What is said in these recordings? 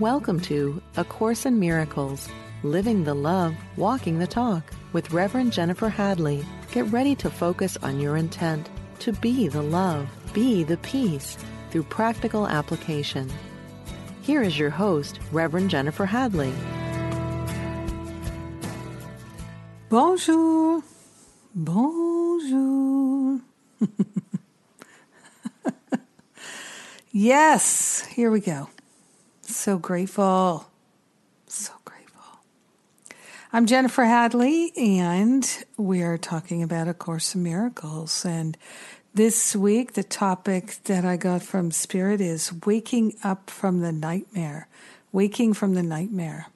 Welcome to A Course in Miracles Living the Love, Walking the Talk with Reverend Jennifer Hadley. Get ready to focus on your intent to be the love, be the peace through practical application. Here is your host, Reverend Jennifer Hadley. Bonjour. Bonjour. yes, here we go. So grateful. So grateful. I'm Jennifer Hadley, and we are talking about A Course in Miracles. And this week, the topic that I got from Spirit is waking up from the nightmare. Waking from the nightmare.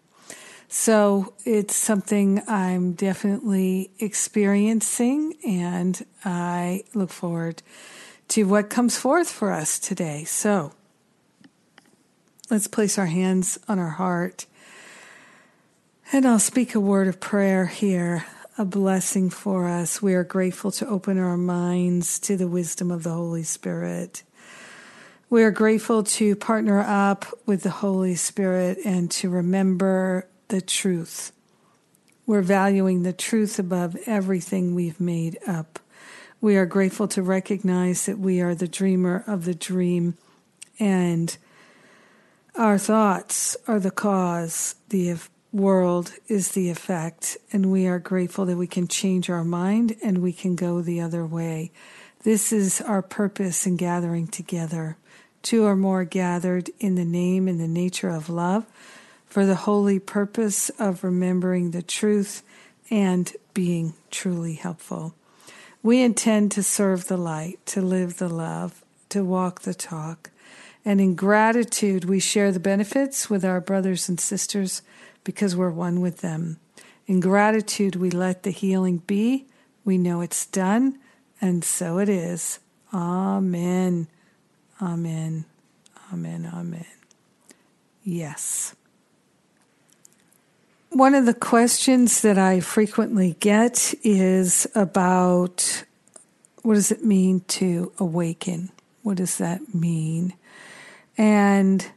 So it's something I'm definitely experiencing, and I look forward to what comes forth for us today. So, Let's place our hands on our heart. And I'll speak a word of prayer here, a blessing for us. We are grateful to open our minds to the wisdom of the Holy Spirit. We are grateful to partner up with the Holy Spirit and to remember the truth. We're valuing the truth above everything we've made up. We are grateful to recognize that we are the dreamer of the dream and our thoughts are the cause, the world is the effect, and we are grateful that we can change our mind and we can go the other way. This is our purpose in gathering together. Two or more gathered in the name and the nature of love for the holy purpose of remembering the truth and being truly helpful. We intend to serve the light, to live the love, to walk the talk. And in gratitude, we share the benefits with our brothers and sisters because we're one with them. In gratitude, we let the healing be. We know it's done, and so it is. Amen. Amen. Amen. Amen. Yes. One of the questions that I frequently get is about what does it mean to awaken? What does that mean? And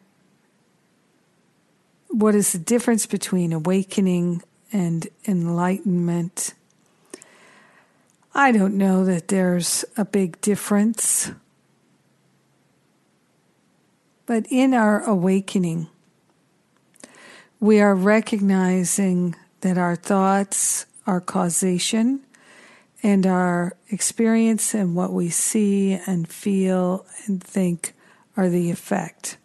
what is the difference between awakening and enlightenment? I don't know that there's a big difference. But in our awakening, we are recognizing that our thoughts are causation and our experience and what we see and feel and think are the effect.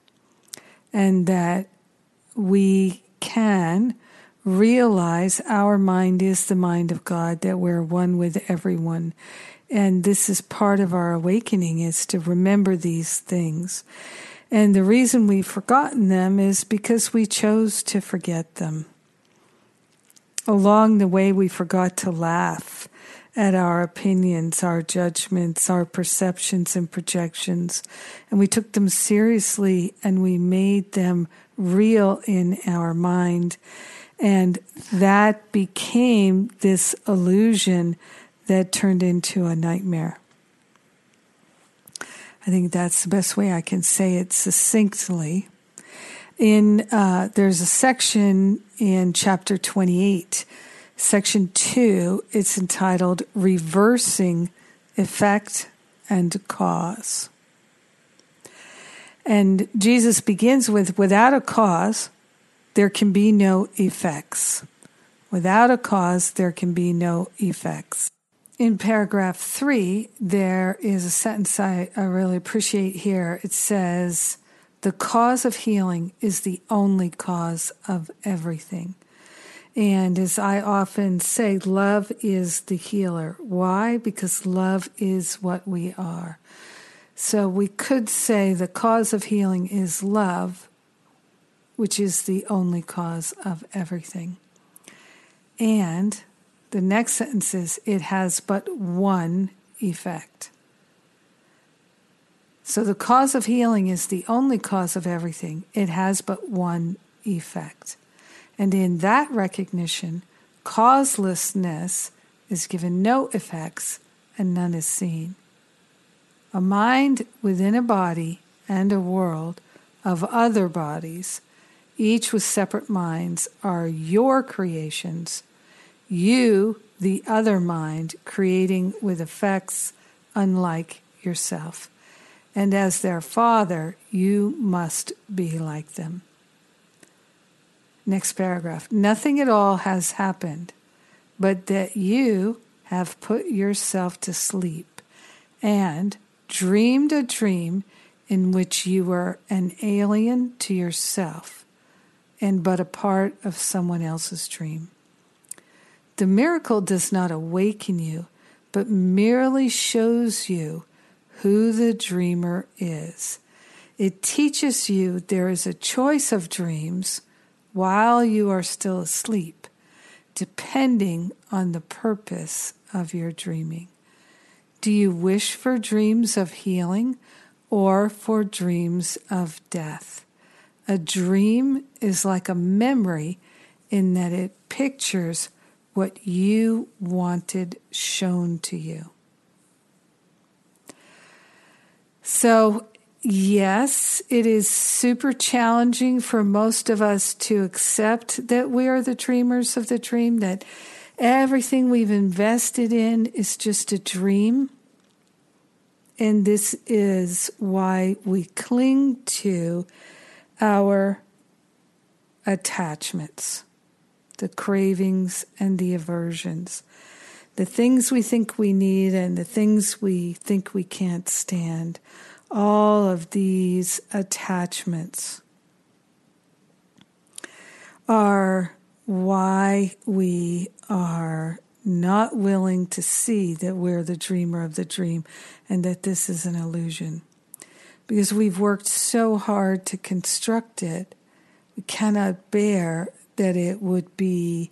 And that we can realize our mind is the mind of God, that we're one with everyone. And this is part of our awakening is to remember these things. And the reason we've forgotten them is because we chose to forget them. Along the way, we forgot to laugh at our opinions, our judgments, our perceptions and projections, and we took them seriously and we made them real in our mind. And that became this illusion that turned into a nightmare. I think that's the best way I can say it succinctly. In uh, there's a section in chapter 28 Section 2, it's entitled Reversing Effect and Cause. And Jesus begins with Without a cause, there can be no effects. Without a cause, there can be no effects. In paragraph three, there is a sentence I, I really appreciate here. It says, The cause of healing is the only cause of everything. And as I often say, love is the healer. Why? Because love is what we are. So we could say the cause of healing is love, which is the only cause of everything. And the next sentence is it has but one effect. So the cause of healing is the only cause of everything. It has but one effect. And in that recognition, causelessness is given no effects and none is seen. A mind within a body and a world of other bodies each with separate minds, are your creations. You, the other mind, creating with effects unlike yourself. And as their father, you must be like them. Next paragraph. Nothing at all has happened, but that you have put yourself to sleep and dreamed a dream in which you were an alien to yourself and but a part of someone else's dream. The miracle does not awaken you, but merely shows you who the dreamer is. It teaches you there is a choice of dreams while you are still asleep, depending on the purpose of your dreaming. Do you wish for dreams of healing or for dreams of death? A dream is like a memory in that it pictures what you wanted shown to you. So, yes, it is super challenging for most of us to accept that we are the dreamers of the dream, that everything we've invested in is just a dream. And this is why we cling to our attachments, the cravings and the aversions, the things we think we need and the things we think we can't stand. All of these attachments are why we are not willing to see that we're the dreamer of the dream and that this is an illusion. Because we've worked so hard to construct it, we cannot bear that it would be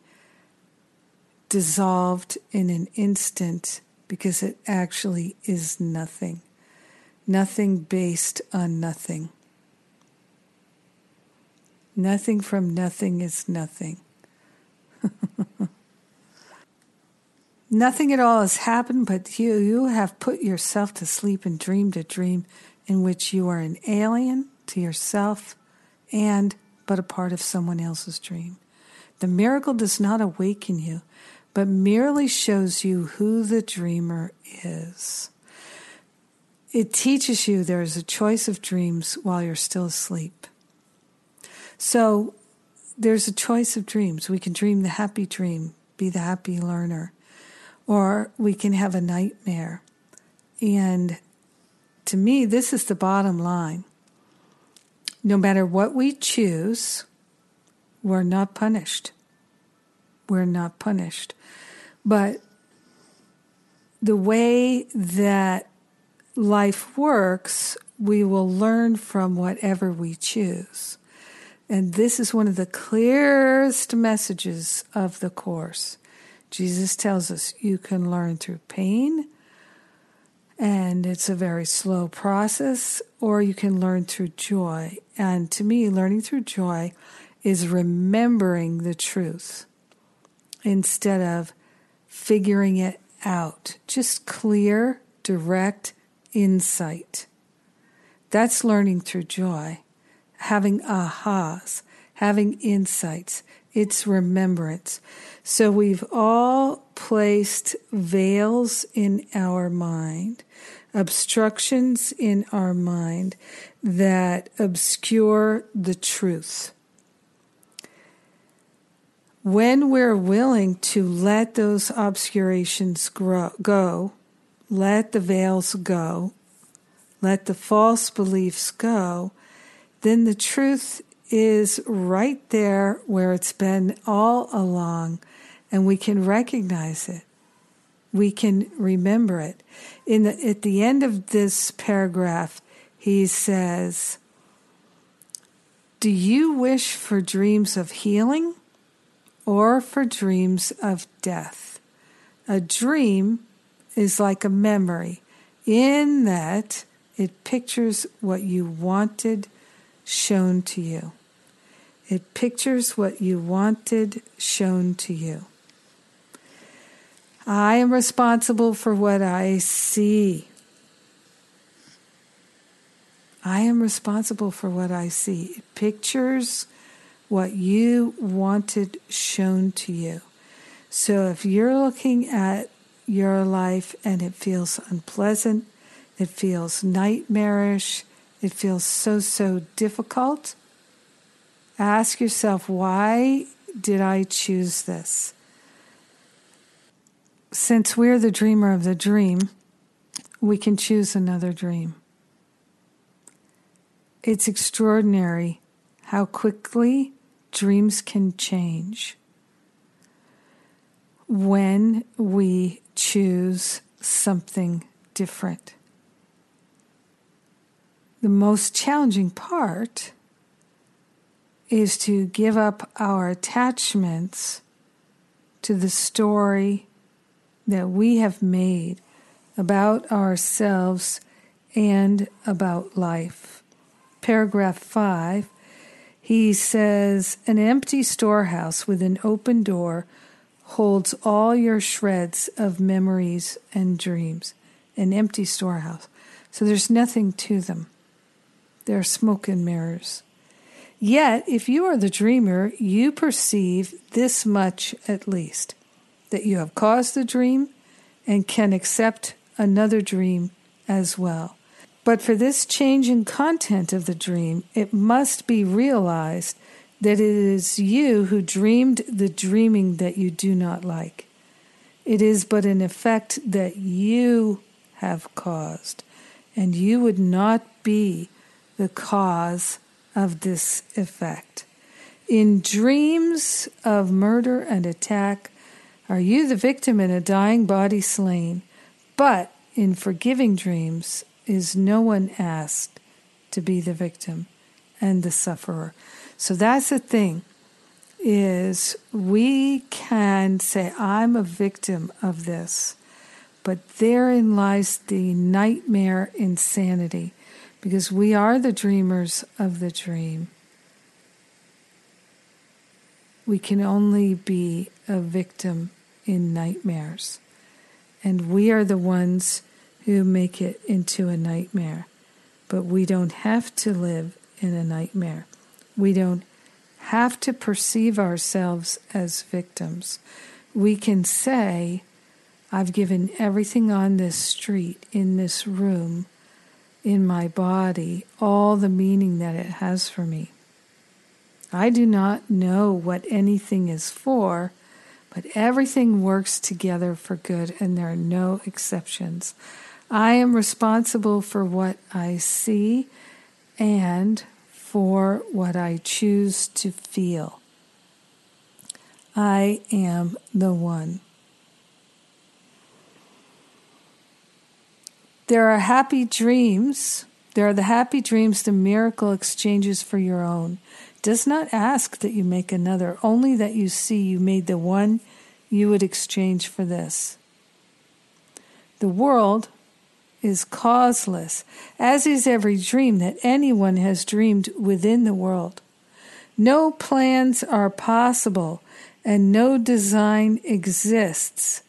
dissolved in an instant because it actually is nothing. Nothing based on nothing. Nothing from nothing is nothing. Nothing at all has happened, but you, you have put yourself to sleep and dreamed a dream in which you are an alien to yourself and but a part of someone else's dream. The miracle does not awaken you, but merely shows you who the dreamer is. It teaches you there is a choice of dreams while you're still asleep. So there's a choice of dreams. We can dream the happy dream, be the happy learner or we can have a nightmare. And to me, this is the bottom line. No matter what we choose, we're not punished. We're not punished. But the way that life works, we will learn from whatever we choose. And this is one of the clearest messages of the Course. Jesus tells us you can learn through pain, and it's a very slow process, or you can learn through joy. And to me, learning through joy is remembering the truth instead of figuring it out. Just clear, direct insight. That's learning through joy, having ahas, having insights. It's remembrance. So we've all placed veils in our mind, obstructions in our mind that obscure the truth. When we're willing to let those obscurations grow, go, let the veils go, let the false beliefs go, then the truth is right there where it's been all along and we can recognize it. We can remember it. In the, at the end of this paragraph, he says, Do you wish for dreams of healing or for dreams of death? A dream is like a memory in that it pictures what you wanted shown to you. It pictures what you wanted shown to you. I am responsible for what I see. I am responsible for what I see. It pictures what you wanted shown to you. So if you're looking at your life and it feels unpleasant, it feels nightmarish, it feels so, so difficult, ask yourself, why did I choose this? Since we're the dreamer of the dream, we can choose another dream. It's extraordinary how quickly dreams can change when we choose something different. The most challenging part is to give up our attachments to the story that we have made about ourselves and about life. Paragraph 5, he says, An empty storehouse with an open door holds all your shreds of memories and dreams. An empty storehouse. So there's nothing to them. They're smoke and mirrors. Yet, if you are the dreamer, you perceive this much at least that you have caused the dream and can accept another dream as well. But for this change in content of the dream, it must be realized that it is you who dreamed the dreaming that you do not like. It is but an effect that you have caused, and you would not be the cause of this effect. In dreams of murder and attack, are you the victim in a dying body slain? But in forgiving dreams, is no one asked to be the victim and the sufferer. So that's the thing is we can say I'm a victim of this, but therein lies the nightmare insanity because we are the dreamers of the dream. We can only be a victim in nightmares. And we are the ones who make it into a nightmare. But we don't have to live in a nightmare. We don't have to perceive ourselves as victims. We can say, I've given everything on this street, in this room, in my body all the meaning that it has for me. I do not know what anything is for, but everything works together for good, and there are no exceptions. I am responsible for what I see and for what I choose to feel. I am the one. There are happy dreams. There are the happy dreams, the miracle exchanges for your own. Does not ask that you make another, only that you see you made the one you would exchange for this. The world is causeless, as is every dream that anyone has dreamed within the world. No plans are possible, and no design exists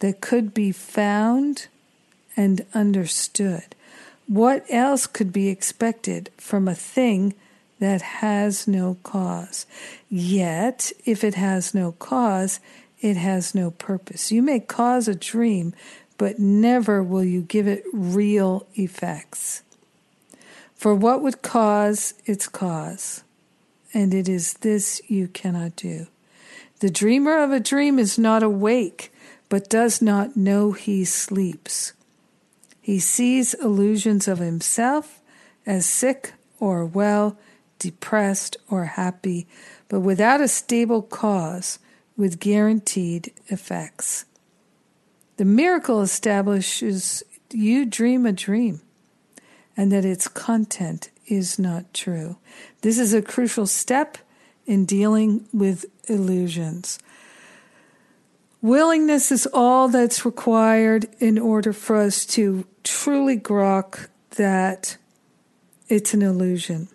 that could be found and understood. What else could be expected from a thing that has no cause? Yet, if it has no cause, it has no purpose. You may cause a dream, but never will you give it real effects. For what would cause its cause? And it is this you cannot do. The dreamer of a dream is not awake, but does not know he sleeps. He sees illusions of himself as sick or well, depressed or happy, but without a stable cause, with guaranteed effects. The miracle establishes you dream a dream and that its content is not true. This is a crucial step in dealing with illusions. Willingness is all that's required in order for us to truly grok that it's an illusion.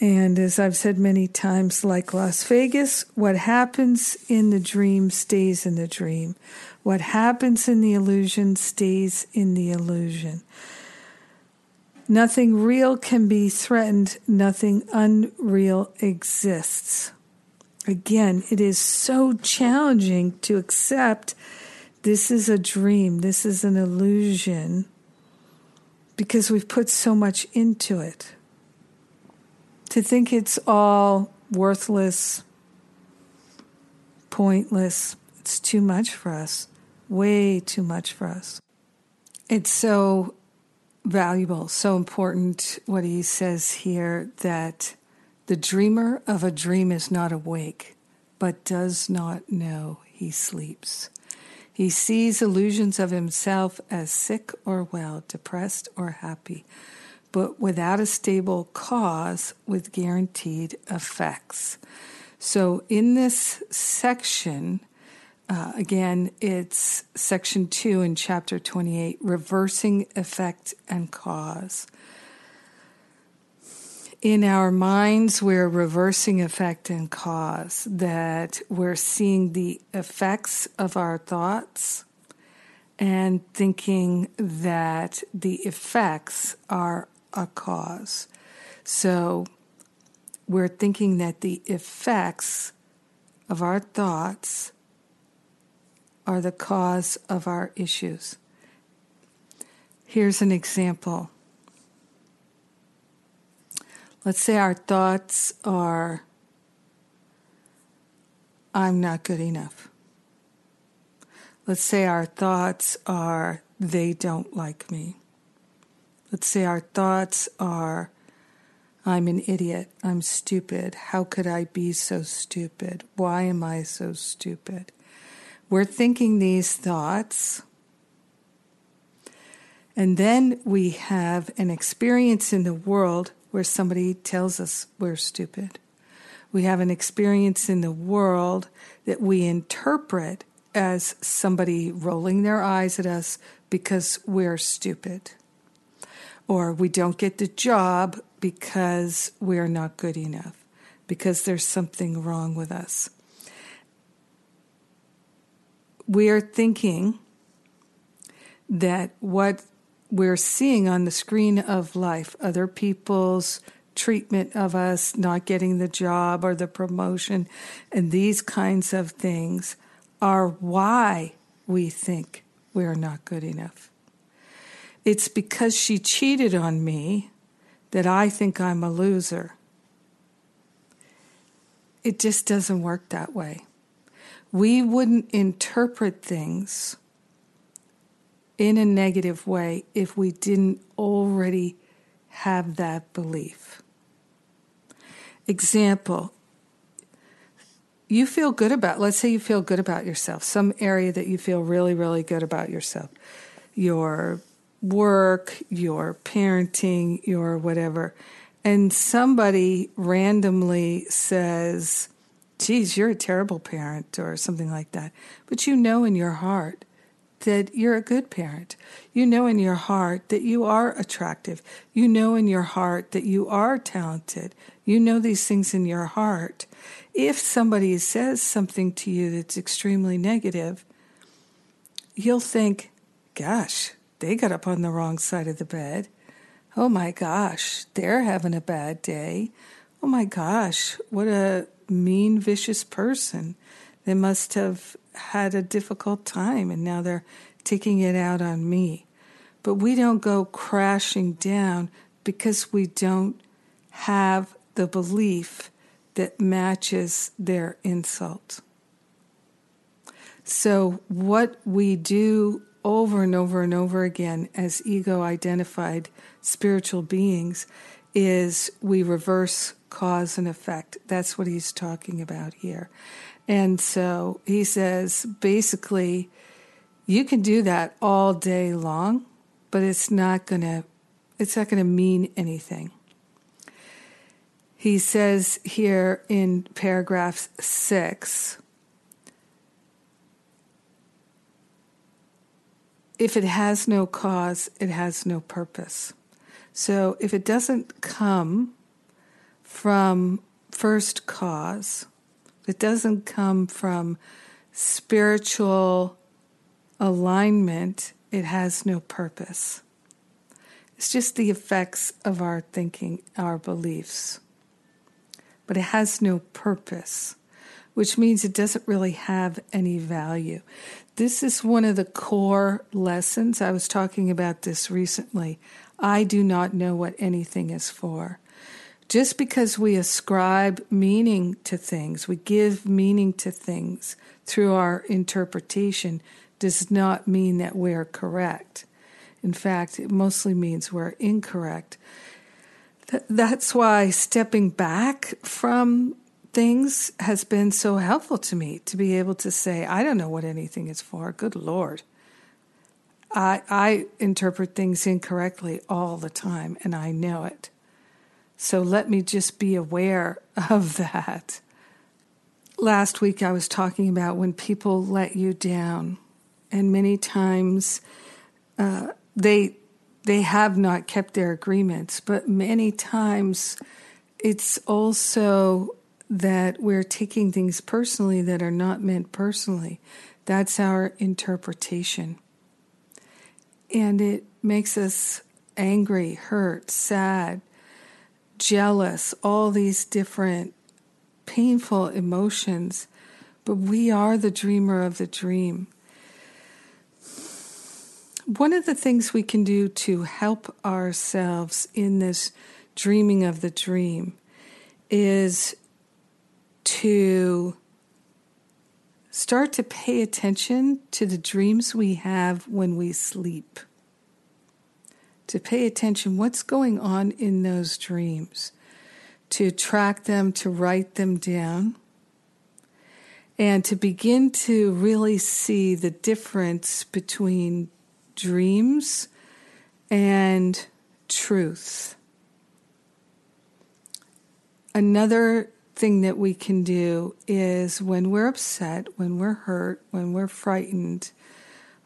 And as I've said many times, like Las Vegas, what happens in the dream stays in the dream. What happens in the illusion stays in the illusion. Nothing real can be threatened, nothing unreal exists. Again, it is so challenging to accept this is a dream, this is an illusion, because we've put so much into it. To think it's all worthless, pointless, it's too much for us, way too much for us. It's so valuable, so important what he says here that the dreamer of a dream is not awake, but does not know he sleeps. He sees illusions of himself as sick or well, depressed or happy, but without a stable cause with guaranteed effects. So, in this section, uh, again, it's section two in chapter 28 reversing effect and cause. In our minds, we're reversing effect and cause, that we're seeing the effects of our thoughts and thinking that the effects are a cause. So we're thinking that the effects of our thoughts are the cause of our issues. Here's an example. Let's say our thoughts are, I'm not good enough. Let's say our thoughts are, they don't like me. Let's say our thoughts are, I'm an idiot. I'm stupid. How could I be so stupid? Why am I so stupid? We're thinking these thoughts. And then we have an experience in the world where somebody tells us we're stupid. We have an experience in the world that we interpret as somebody rolling their eyes at us because we're stupid. Or we don't get the job because we're not good enough, because there's something wrong with us we are thinking that what we're seeing on the screen of life, other people's treatment of us, not getting the job or the promotion, and these kinds of things are why we think we're not good enough. It's because she cheated on me that I think I'm a loser. It just doesn't work that way we wouldn't interpret things in a negative way if we didn't already have that belief. Example, you feel good about, let's say you feel good about yourself, some area that you feel really, really good about yourself, your work, your parenting, your whatever. And somebody randomly says, geez, you're a terrible parent or something like that. But you know in your heart that you're a good parent. You know in your heart that you are attractive. You know in your heart that you are talented. You know these things in your heart. If somebody says something to you that's extremely negative, you'll think, gosh, they got up on the wrong side of the bed. Oh my gosh, they're having a bad day. Oh my gosh, what a mean, vicious person. They must have had a difficult time and now they're taking it out on me. But we don't go crashing down because we don't have the belief that matches their insult. So, what we do over and over and over again as ego identified spiritual beings is we reverse cause and effect. That's what he's talking about here. And so he says basically, you can do that all day long, but it's not going to it's not going to mean anything. He says here in paragraph 6 if it has no cause, it has no purpose. So if it doesn't come from first cause, it doesn't come from spiritual alignment, it has no purpose. It's just the effects of our thinking, our beliefs. But it has no purpose, which means it doesn't really have any value. This is one of the core lessons. I was talking about this recently. I do not know what anything is for. Just because we ascribe meaning to things, we give meaning to things through our interpretation, does not mean that we're correct. In fact, it mostly means we're incorrect. That's why stepping back from things has been so helpful to me to be able to say, I don't know what anything is for. Good Lord. I, I interpret things incorrectly all the time, and I know it. So let me just be aware of that. Last week, I was talking about when people let you down, and many times uh, they they have not kept their agreements, but many times it's also that we're taking things personally that are not meant personally. That's our interpretation. And it makes us angry, hurt, sad, jealous, all these different painful emotions. But we are the dreamer of the dream. One of the things we can do to help ourselves in this dreaming of the dream is to start to pay attention to the dreams we have when we sleep. To pay attention what's going on in those dreams, to track them, to write them down, and to begin to really see the difference between dreams and truth. Another thing that we can do is when we're upset, when we're hurt, when we're frightened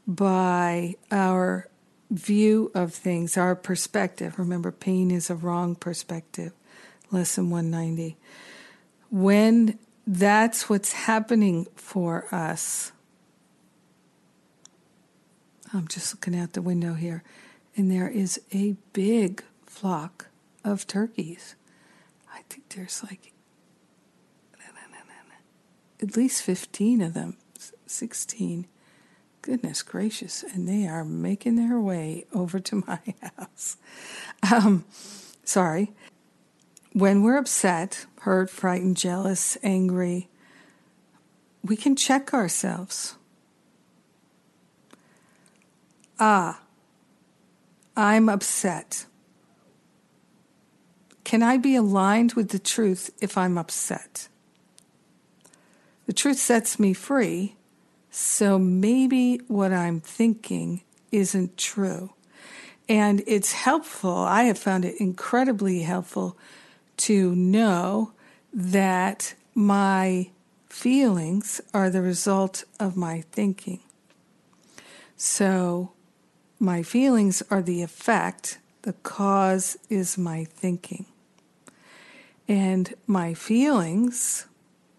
by our view of things, our perspective. Remember, pain is a wrong perspective. Lesson 190. When that's what's happening for us, I'm just looking out the window here, and there is a big flock of turkeys. I think there's like at least 15 of them, 16. Goodness gracious. And they are making their way over to my house. Um, sorry. When we're upset, hurt, frightened, jealous, angry, we can check ourselves. Ah, I'm upset. Can I be aligned with the truth if I'm upset? The truth sets me free, so maybe what I'm thinking isn't true. And it's helpful, I have found it incredibly helpful to know that my feelings are the result of my thinking. So my feelings are the effect, the cause is my thinking. And my feelings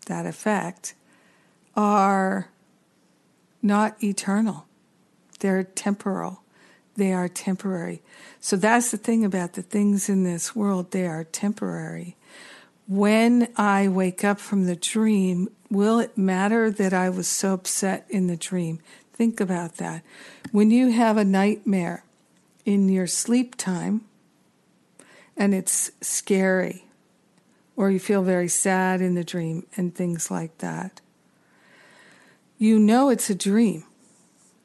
that effect are not eternal. They're temporal. They are temporary. So that's the thing about the things in this world, they are temporary. When I wake up from the dream, will it matter that I was so upset in the dream? Think about that. When you have a nightmare in your sleep time and it's scary, or you feel very sad in the dream and things like that. You know it's a dream.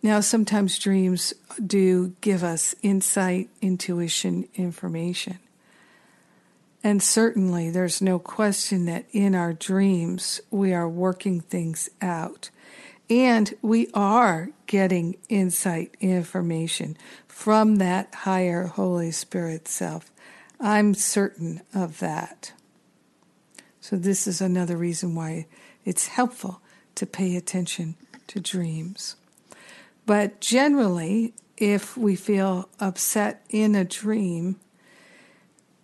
Now, sometimes dreams do give us insight, intuition, information. And certainly, there's no question that in our dreams, we are working things out. And we are getting insight, information from that higher Holy Spirit self. I'm certain of that. So, this is another reason why it's helpful to pay attention to dreams. But generally, if we feel upset in a dream,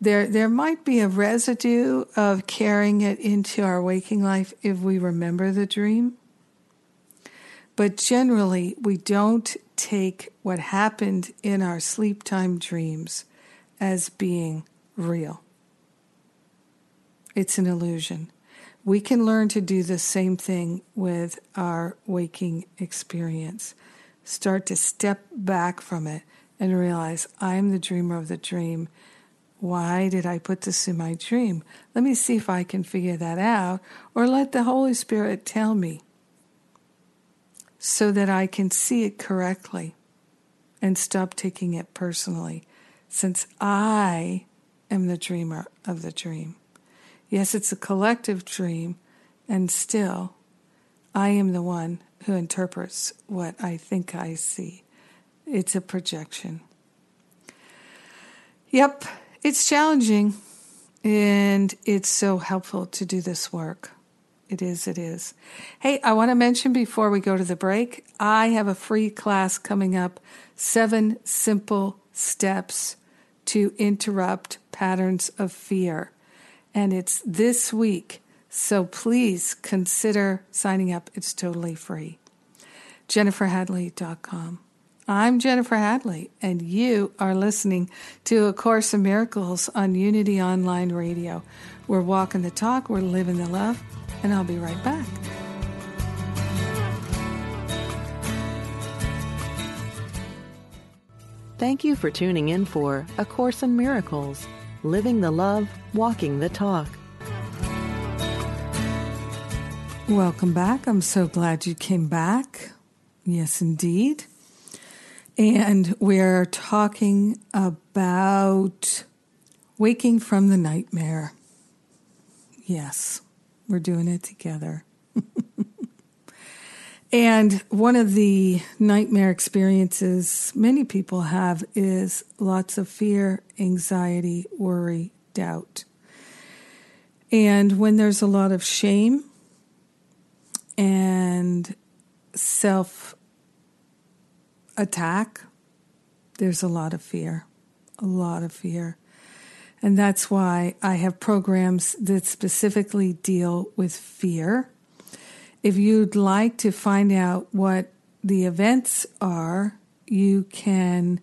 there, there might be a residue of carrying it into our waking life if we remember the dream. But generally, we don't take what happened in our sleep time dreams as being real. It's an illusion. We can learn to do the same thing with our waking experience. Start to step back from it and realize I'm the dreamer of the dream. Why did I put this in my dream? Let me see if I can figure that out, or let the Holy Spirit tell me so that I can see it correctly and stop taking it personally, since I am the dreamer of the dream. Yes, it's a collective dream, and still, I am the one who interprets what I think I see. It's a projection. Yep, it's challenging, and it's so helpful to do this work. It is, it is. Hey, I want to mention before we go to the break, I have a free class coming up Seven Simple Steps to Interrupt Patterns of Fear. And it's this week. So please consider signing up. It's totally free. JenniferHadley.com. I'm Jennifer Hadley, and you are listening to A Course in Miracles on Unity Online Radio. We're walking the talk, we're living the love, and I'll be right back. Thank you for tuning in for A Course in Miracles Living the Love, Walking the Talk. Welcome back. I'm so glad you came back. Yes, indeed. And we're talking about waking from the nightmare. Yes, we're doing it together. and one of the nightmare experiences many people have is lots of fear, anxiety, worry, doubt. And when there's a lot of shame and self attack, there's a lot of fear, a lot of fear. And that's why I have programs that specifically deal with fear. If you'd like to find out what the events are, you can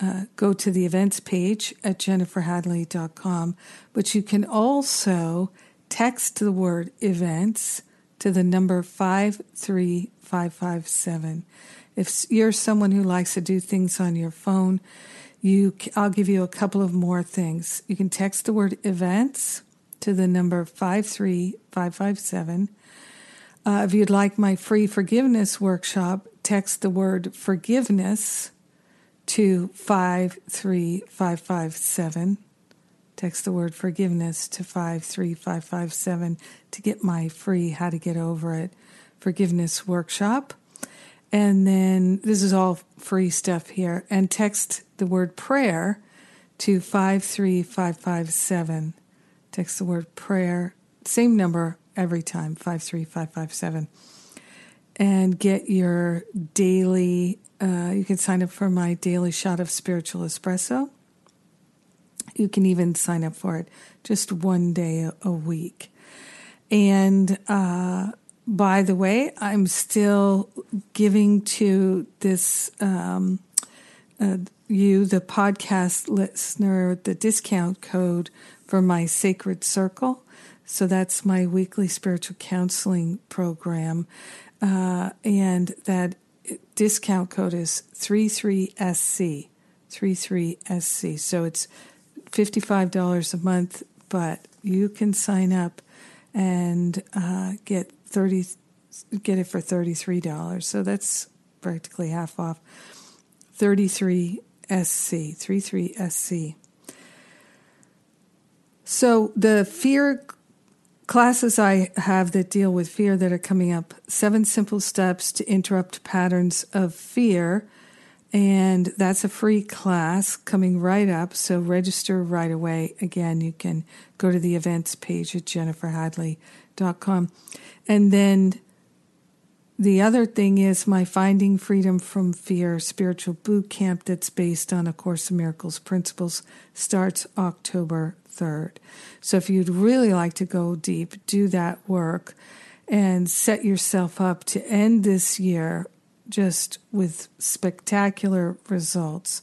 uh, go to the events page at jenniferhadley.com, but you can also text the word events to the number 53557. If you're someone who likes to do things on your phone, you I'll give you a couple of more things. You can text the word events to the number 53557. Uh, if you'd like my free forgiveness workshop, text the word forgiveness to 53557. Text the word forgiveness to 53557 to get my free How to Get Over It forgiveness workshop. And then this is all free stuff here. And text the word prayer to 53557. Text the word prayer, same number every time, 53557. And get your daily, uh, you can sign up for my daily shot of spiritual espresso. You can even sign up for it just one day a, week. And uh, by the way, I'm still giving to this um, uh, you, the podcast listener, the discount code for my Sacred Circle. So that's my weekly spiritual counseling program. Uh, and that discount code is 33SC. 33SC. So it's $55 a month, but you can sign up and uh, get 30 get it for $33. So that's practically half off. 33 SC, 33 SC. So the fear classes I have that deal with fear that are coming up, seven simple steps to interrupt patterns of fear. And that's a free class coming right up. So register right away. Again, you can go to the events page at jenniferhadley.com. And then the other thing is my Finding Freedom from Fear spiritual boot camp that's based on A Course in Miracles principles starts October 3rd. So if you'd really like to go deep, do that work and set yourself up to end this year just with spectacular results.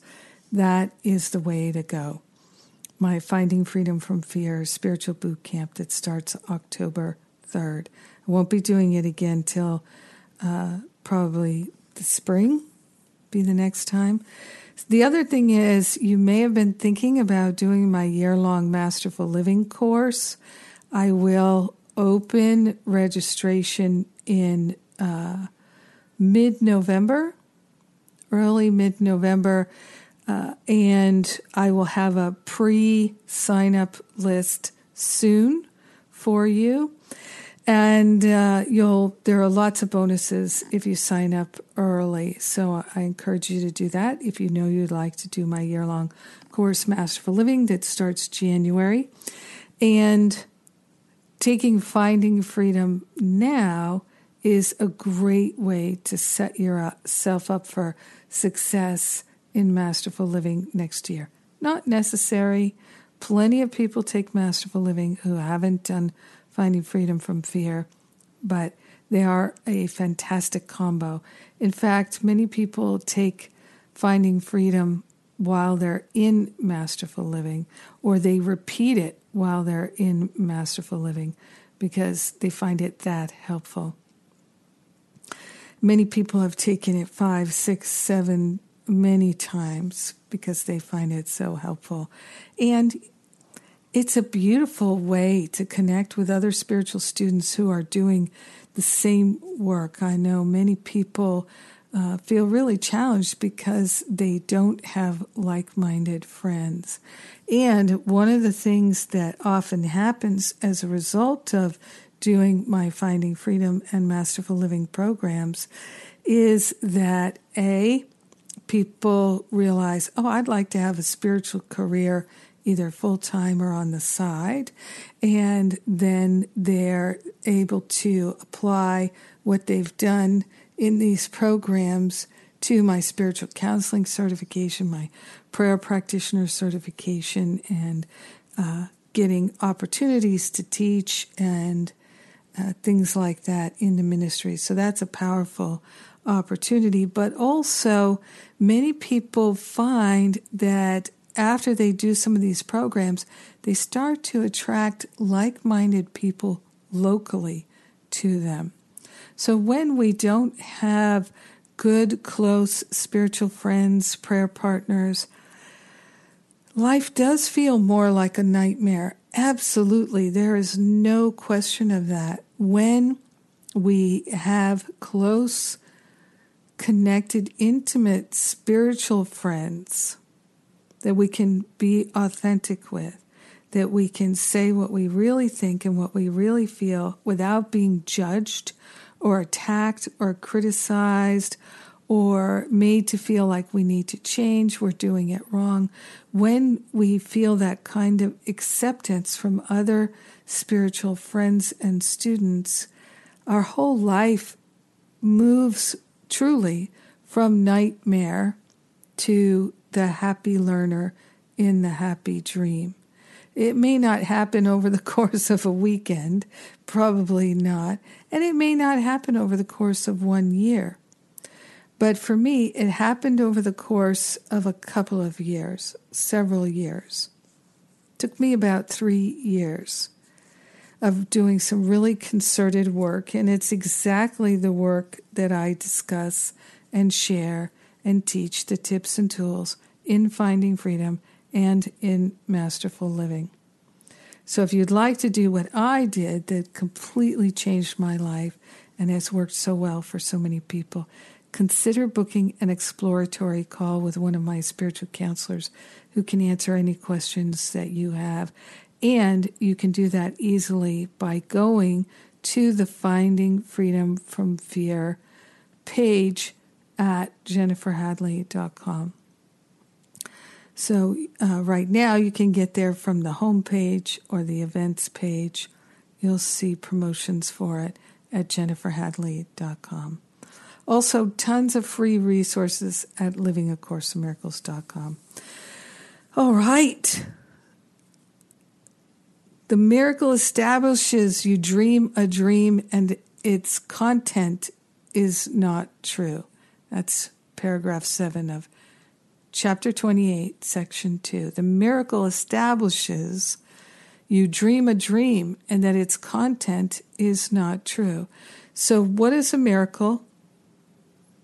That is the way to go. my Finding Freedom from Fear spiritual boot camp that starts October 3rd. I won't be doing it again till uh, probably the spring, be the next time. The other thing is, you may have been thinking about doing my year long Masterful Living course. I will open registration in uh, mid November, early mid November, uh, and I will have a pre sign up list soon for you. And uh, you'll there are lots of bonuses if you sign up early. So I encourage you to do that if you know you'd like to do my year long course, Masterful Living, that starts January. And taking Finding Freedom now is a great way to set yourself up for success in Masterful Living next year. Not necessary. Plenty of people take Masterful Living who haven't done Finding Freedom from Fear, but they are a fantastic combo. In fact, many people take Finding Freedom while they're in Masterful Living, or they repeat it while they're in Masterful Living because they find it that helpful. Many people have taken it five, six, seven, many times because they find it so helpful. And it's a beautiful way to connect with other spiritual students who are doing the same work. I know many people uh, feel really challenged because they don't have like minded friends. And one of the things that often happens as a result of doing my Finding Freedom and Masterful Living programs is that A, people realize, oh, I'd like to have a spiritual career either full time or on the side. And then they're able to apply what they've done in these programs to my spiritual counseling certification, my prayer practitioner certification, and uh, getting opportunities to teach and uh, things like that in the ministry. So that's a powerful opportunity. But also, many people find that after they do some of these programs, they start to attract like minded people locally to them. So when we don't have good, close spiritual friends, prayer partners, life does feel more like a nightmare. Absolutely. There is no question of that. When we have close, connected, intimate spiritual friends, that we can be authentic with, that we can say what we really think and what we really feel without being judged or attacked or criticized or made to feel like we need to change, we're doing it wrong. When we feel that kind of acceptance from other spiritual friends and students, our whole life moves truly from nightmare to the happy learner in the happy dream. It may not happen over the course of a weekend, probably not, and it may not happen over the course of one year. But for me, it happened over the course of a couple of years, several years. It took me about three years of doing some really concerted work, and it's exactly the work that I discuss and share and teach the tips and tools in finding freedom and in masterful living. So, if you'd like to do what I did that completely changed my life and has worked so well for so many people, consider booking an exploratory call with one of my spiritual counselors who can answer any questions that you have. And you can do that easily by going to the Finding Freedom from Fear page at jenniferhadley.com. So, uh, right now, you can get there from the home page or the events page. You'll see promotions for it at jenniferhadley.com. Also, tons of free resources at livingacourseinmiracles.com. All right. The miracle establishes you dream a dream and its content is not true. That's paragraph seven of chapter 28, section 2. The miracle establishes you dream a dream and that its content is not true. So, what is a miracle?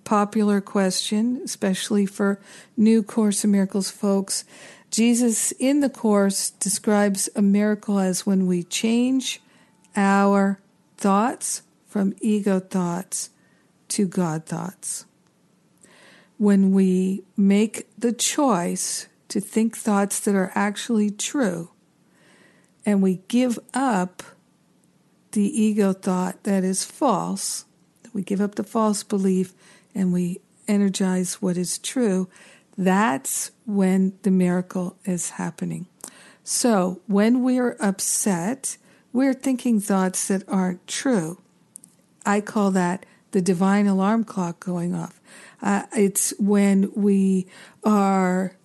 Popular question, especially for new Course in Miracles folks. Jesus in the Course describes a miracle as when we change our thoughts from ego thoughts to God thoughts. When we make the choice to think thoughts that are actually true and we give up the ego thought that is false, we give up the false belief and we energize what is true, that's when the miracle is happening. So when we're upset, we're thinking thoughts that aren't true. I call that the divine alarm clock going off. Uh, it's when we are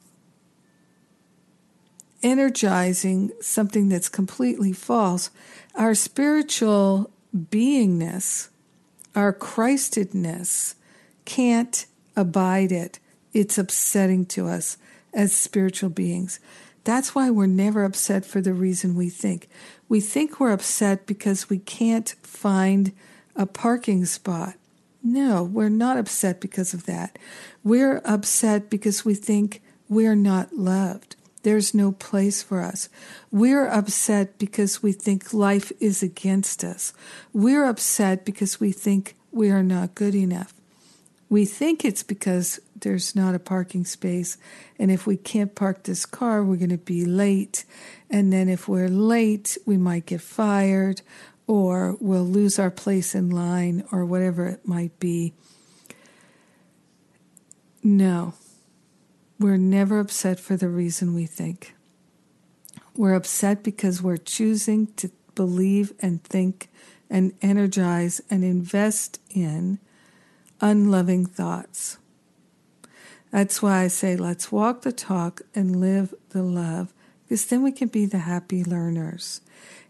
energizing something that's completely false. Our spiritual beingness, our Christedness, can't abide it. It's upsetting to us as spiritual beings. That's why we're never upset for the reason we think. We think we're upset because we can't find a parking spot. No, we're not upset because of that. We're upset because we think we're not loved. There's no place for us. We're upset because we think life is against us. We're upset because we think we are not good enough. We think it's because there's not a parking space, and if we can't park this car, we're going to be late. And then if we're late, we might get fired, or we'll lose our place in line, or whatever it might be. No, we're never upset for the reason we think. We're upset because we're choosing to believe and think and energize and invest in unloving thoughts. That's why I say let's walk the talk and live the love, because then we can be the happy learners.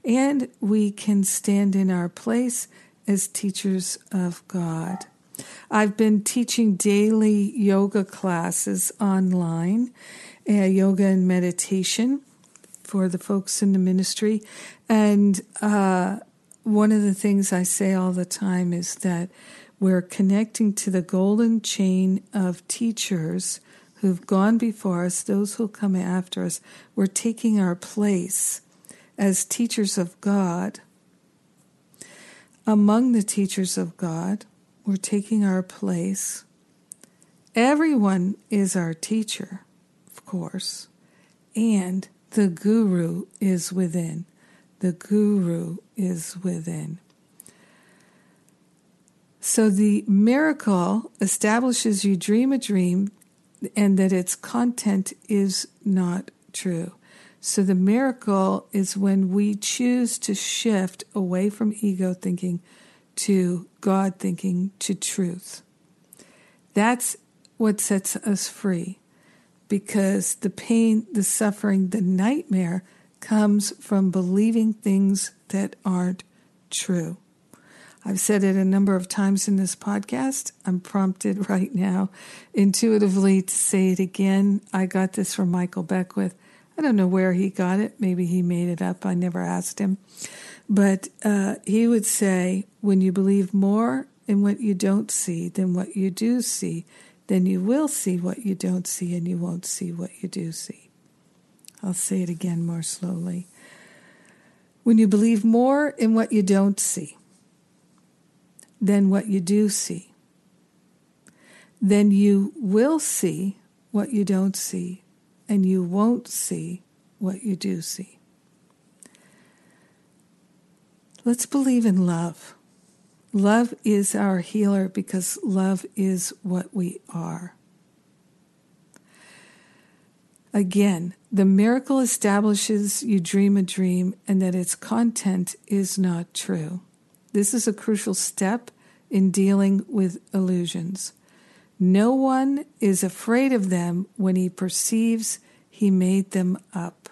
And we can stand in our place as teachers of God. I've been teaching daily yoga classes online, uh, yoga and meditation for the folks in the ministry. And uh, one of the things I say all the time is that we're connecting to the golden chain of teachers who've gone before us, those who'll come after us. We're taking our place as teachers of God. Among the teachers of God, we're taking our place. Everyone is our teacher, of course, and the guru is within. The guru is within. So the miracle establishes you dream a dream and that its content is not true. So the miracle is when we choose to shift away from ego thinking to God thinking to truth. That's what sets us free because the pain, the suffering, the nightmare comes from believing things that aren't true. I've said it a number of times in this podcast. I'm prompted right now intuitively to say it again. I got this from Michael Beckwith. I don't know where he got it. Maybe he made it up. I never asked him. But uh, he would say, when you believe more in what you don't see than what you do see, then you will see what you don't see and you won't see what you do see. I'll say it again more slowly. When you believe more in what you don't see, than what you do see. Then you will see what you don't see, and you won't see what you do see. Let's believe in love. Love is our healer because love is what we are. Again, the miracle establishes you dream a dream and that its content is not true. This is a crucial step in dealing with illusions. No one is afraid of them when he perceives he made them up.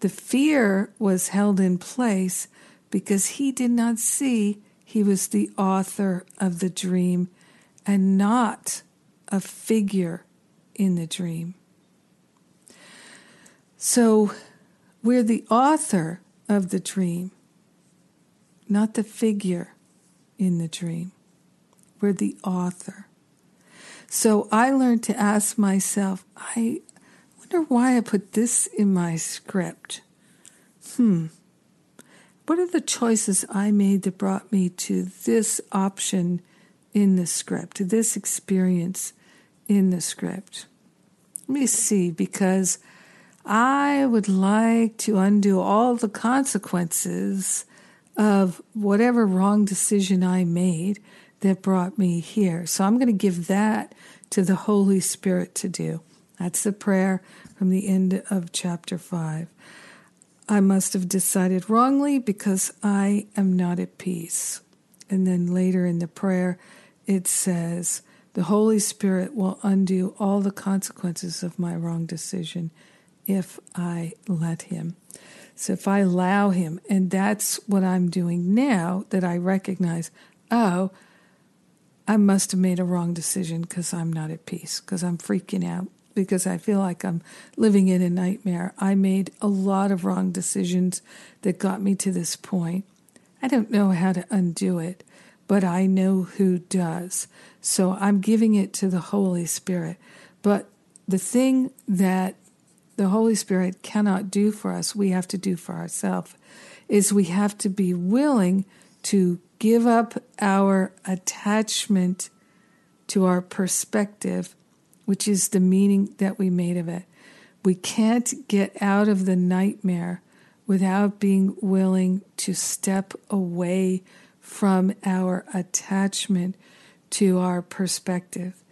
The fear was held in place because he did not see he was the author of the dream and not a figure in the dream. So we're the author of the dream, not the figure in the dream. We're the author. So I learned to ask myself, I wonder why I put this in my script. Hmm. What are the choices I made that brought me to this option in the script, this experience in the script? Let me see, because I would like to undo all the consequences of whatever wrong decision I made that brought me here. So I'm going to give that to the Holy Spirit to do. That's the prayer from the end of chapter 5. I must have decided wrongly because I am not at peace. And then later in the prayer, it says, The Holy Spirit will undo all the consequences of my wrong decision if I let Him. So if I allow Him, and that's what I'm doing now that I recognize, oh, I must have made a wrong decision because I'm not at peace, because I'm freaking out, because I feel like I'm living in a nightmare. I made a lot of wrong decisions that got me to this point. I don't know how to undo it, but I know who does. So I'm giving it to the Holy Spirit. But the thing that the Holy Spirit cannot do for us, we have to do for ourselves, is we have to be willing to give up our attachment to our perspective, which is the meaning that we made of it. We can't get out of the nightmare without being willing to step away from our attachment to our perspective.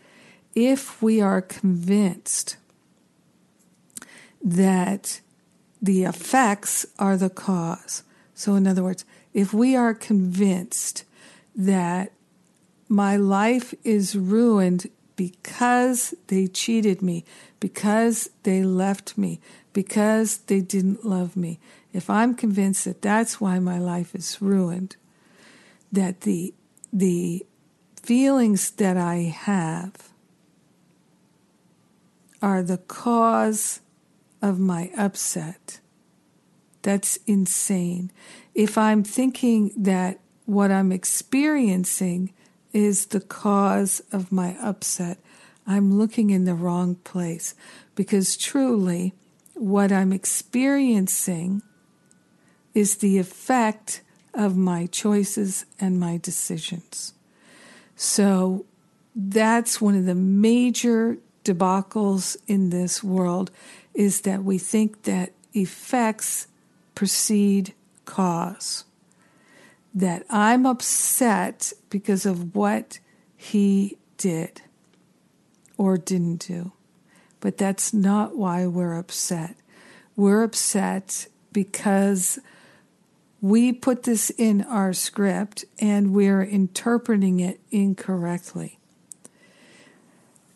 If we are convinced that the effects are the cause, so in other words, if we are convinced that my life is ruined because they cheated me, because they left me, because they didn't love me, if I'm convinced that that's why my life is ruined, that the the feelings that I have are the cause of my upset. That's insane if I'm thinking that what I'm experiencing is the cause of my upset, I'm looking in the wrong place because truly what I'm experiencing is the effect of my choices and my decisions. So that's one of the major debacles in this world is that we think that effects precede cause. That I'm upset because of what he did or didn't do. But that's not why we're upset. We're upset because we put this in our script and we're interpreting it incorrectly.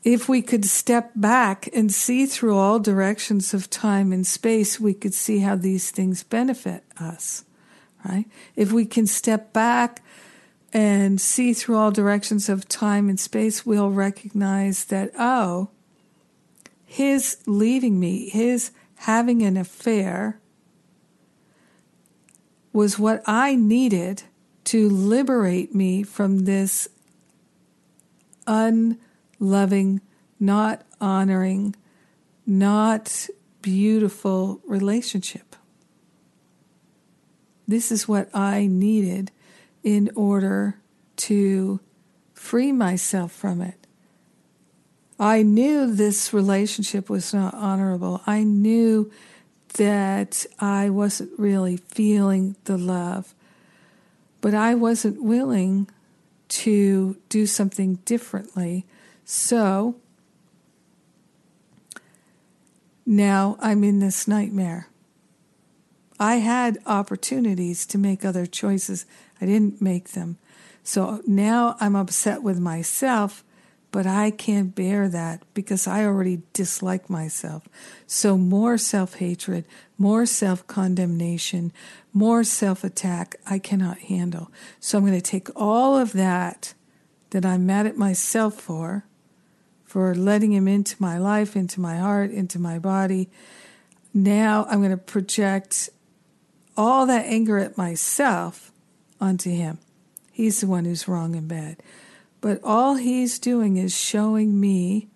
If we could step back and see through all directions of time and space, we could see how these things benefit us, right? If we can step back and see through all directions of time and space, we'll recognize that, oh, his leaving me, his having an affair was what I needed to liberate me from this un loving, not honoring, not beautiful relationship. This is what I needed in order to free myself from it. I knew this relationship was not honorable. I knew that I wasn't really feeling the love, but I wasn't willing to do something differently so now I'm in this nightmare. I had opportunities to make other choices, I didn't make them. So now I'm upset with myself, but I can't bear that because I already dislike myself. So more self hatred, more self condemnation, more self attack, I cannot handle. So I'm going to take all of that that I'm mad at myself for for letting him into my life, into my heart, into my body. Now I'm going to project all that anger at myself onto him. He's the one who's wrong and bad. But all he's doing is showing me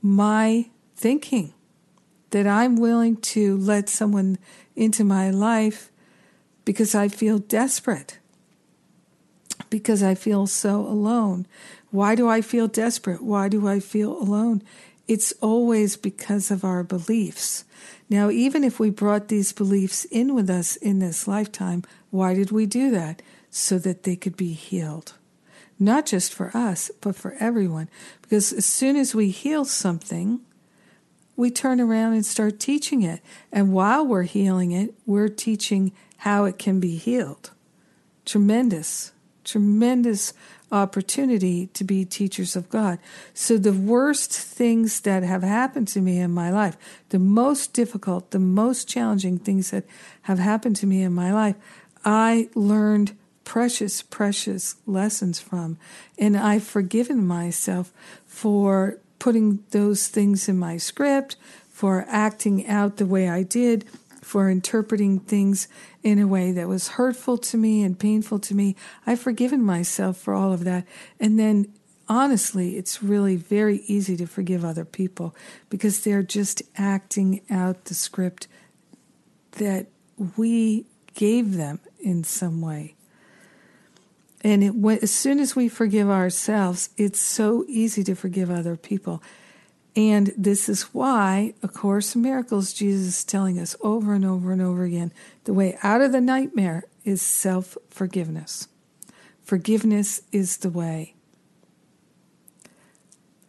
my thinking that I'm willing to let someone into my life because I feel desperate, because I feel so alone. Why do I feel desperate? Why do I feel alone? It's always because of our beliefs. Now, even if we brought these beliefs in with us in this lifetime, why did we do that? So that they could be healed. Not just for us, but for everyone. Because as soon as we heal something, we turn around and start teaching it. And while we're healing it, we're teaching how it can be healed. Tremendous, tremendous opportunity to be teachers of God. So, the worst things that have happened to me in my life, the most difficult, the most challenging things that have happened to me in my life, I learned precious, precious lessons from. And I've forgiven myself for putting those things in my script, for acting out the way I did, for interpreting things in a way that was hurtful to me and painful to me. I've forgiven myself for all of that. And then honestly, it's really very easy to forgive other people because they're just acting out the script that we gave them in some way. And it, as soon as we forgive ourselves, it's so easy to forgive other people. And this is why, A Course in Miracles, Jesus is telling us over and over and over again the way out of the nightmare is self forgiveness. Forgiveness is the way.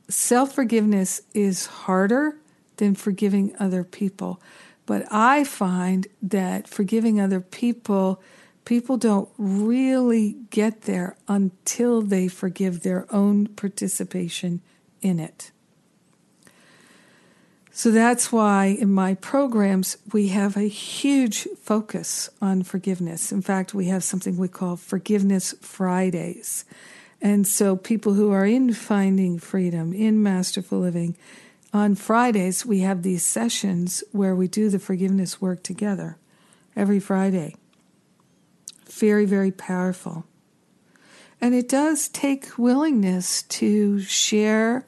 Self forgiveness is harder than forgiving other people. But I find that forgiving other people, people don't really get there until they forgive their own participation in it. So that's why in my programs, we have a huge focus on forgiveness. In fact, we have something we call Forgiveness Fridays. And so people who are in Finding Freedom, in Masterful Living, on Fridays, we have these sessions where we do the forgiveness work together every Friday. Very, very powerful. And it does take willingness to share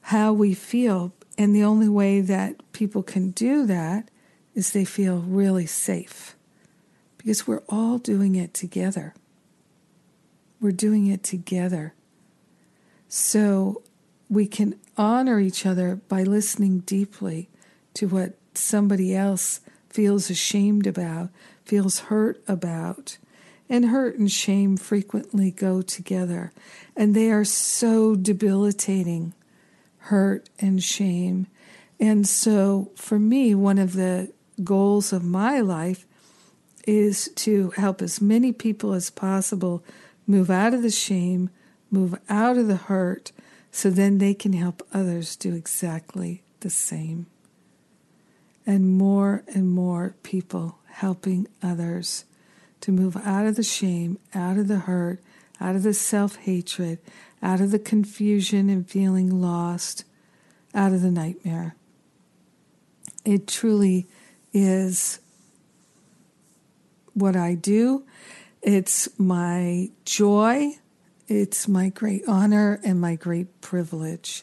how we feel and the only way that people can do that is they feel really safe because we're all doing it together. We're doing it together. So we can honor each other by listening deeply to what somebody else feels ashamed about, feels hurt about. And hurt and shame frequently go together, and they are so debilitating hurt and shame. And so, for me, one of the goals of my life is to help as many people as possible move out of the shame, move out of the hurt, so then they can help others do exactly the same. And more and more people helping others to move out of the shame, out of the hurt, out of the self hatred, out of the confusion and feeling lost, out of the nightmare. It truly is what I do. It's my joy, it's my great honor, and my great privilege.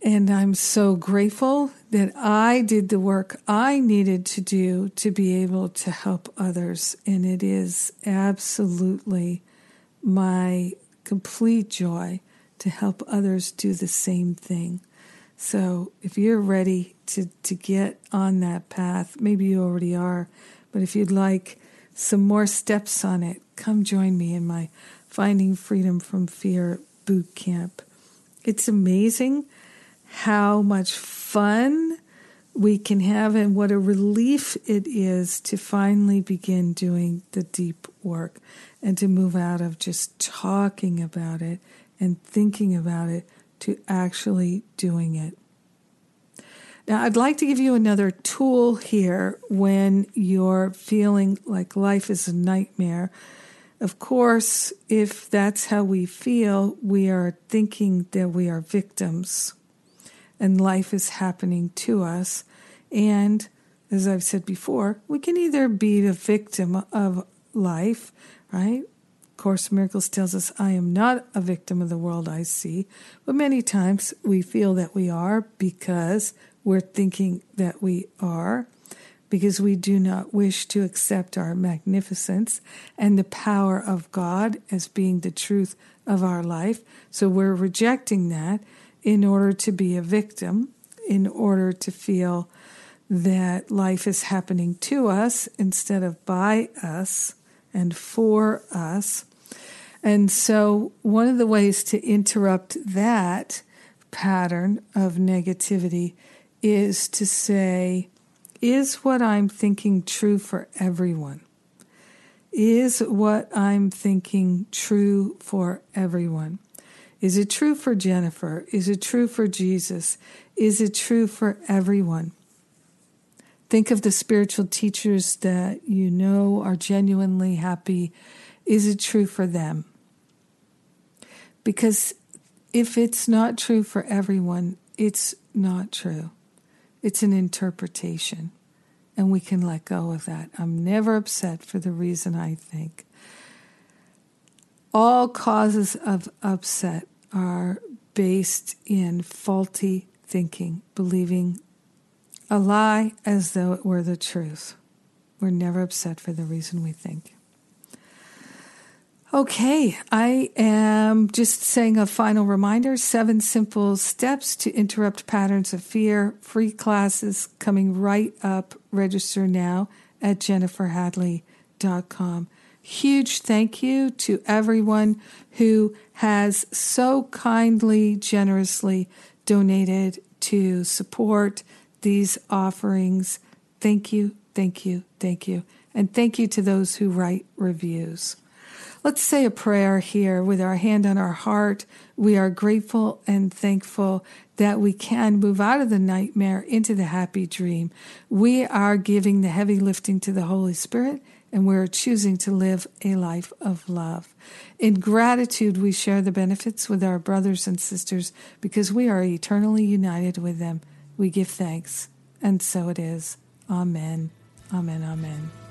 And I'm so grateful that I did the work I needed to do to be able to help others. And it is absolutely my complete joy to help others do the same thing. So if you're ready to, to get on that path, maybe you already are, but if you'd like some more steps on it, come join me in my Finding Freedom from Fear boot camp. It's amazing how much fun we can have and what a relief it is to finally begin doing the deep work and to move out of just talking about it and thinking about it to actually doing it. Now, I'd like to give you another tool here when you're feeling like life is a nightmare. Of course, if that's how we feel, we are thinking that we are victims and life is happening to us. And as I've said before, we can either be the victim of life, right? Of course Miracles tells us, I am not a victim of the world I see. But many times we feel that we are because we're thinking that we are, because we do not wish to accept our magnificence and the power of God as being the truth of our life. So we're rejecting that in order to be a victim, in order to feel that life is happening to us instead of by us and for us. And so, one of the ways to interrupt that pattern of negativity is to say, is what I'm thinking true for everyone? Is what I'm thinking true for everyone? Is it true for Jennifer? Is it true for Jesus? Is it true for everyone? Think of the spiritual teachers that you know are genuinely happy. Is it true for them? Because if it's not true for everyone, it's not true. It's an interpretation, and we can let go of that. I'm never upset for the reason I think. All causes of upset are based in faulty thinking, believing a lie as though it were the truth. We're never upset for the reason we think. Okay, I am just saying a final reminder seven simple steps to interrupt patterns of fear. Free classes coming right up. Register now at jenniferhadley.com. Huge thank you to everyone who has so kindly, generously donated to support these offerings. Thank you, thank you, thank you. And thank you to those who write reviews. Let's say a prayer here with our hand on our heart. We are grateful and thankful that we can move out of the nightmare into the happy dream. We are giving the heavy lifting to the Holy Spirit and we're choosing to live a life of love. In gratitude, we share the benefits with our brothers and sisters because we are eternally united with them. We give thanks, and so it is. Amen. Amen. Amen.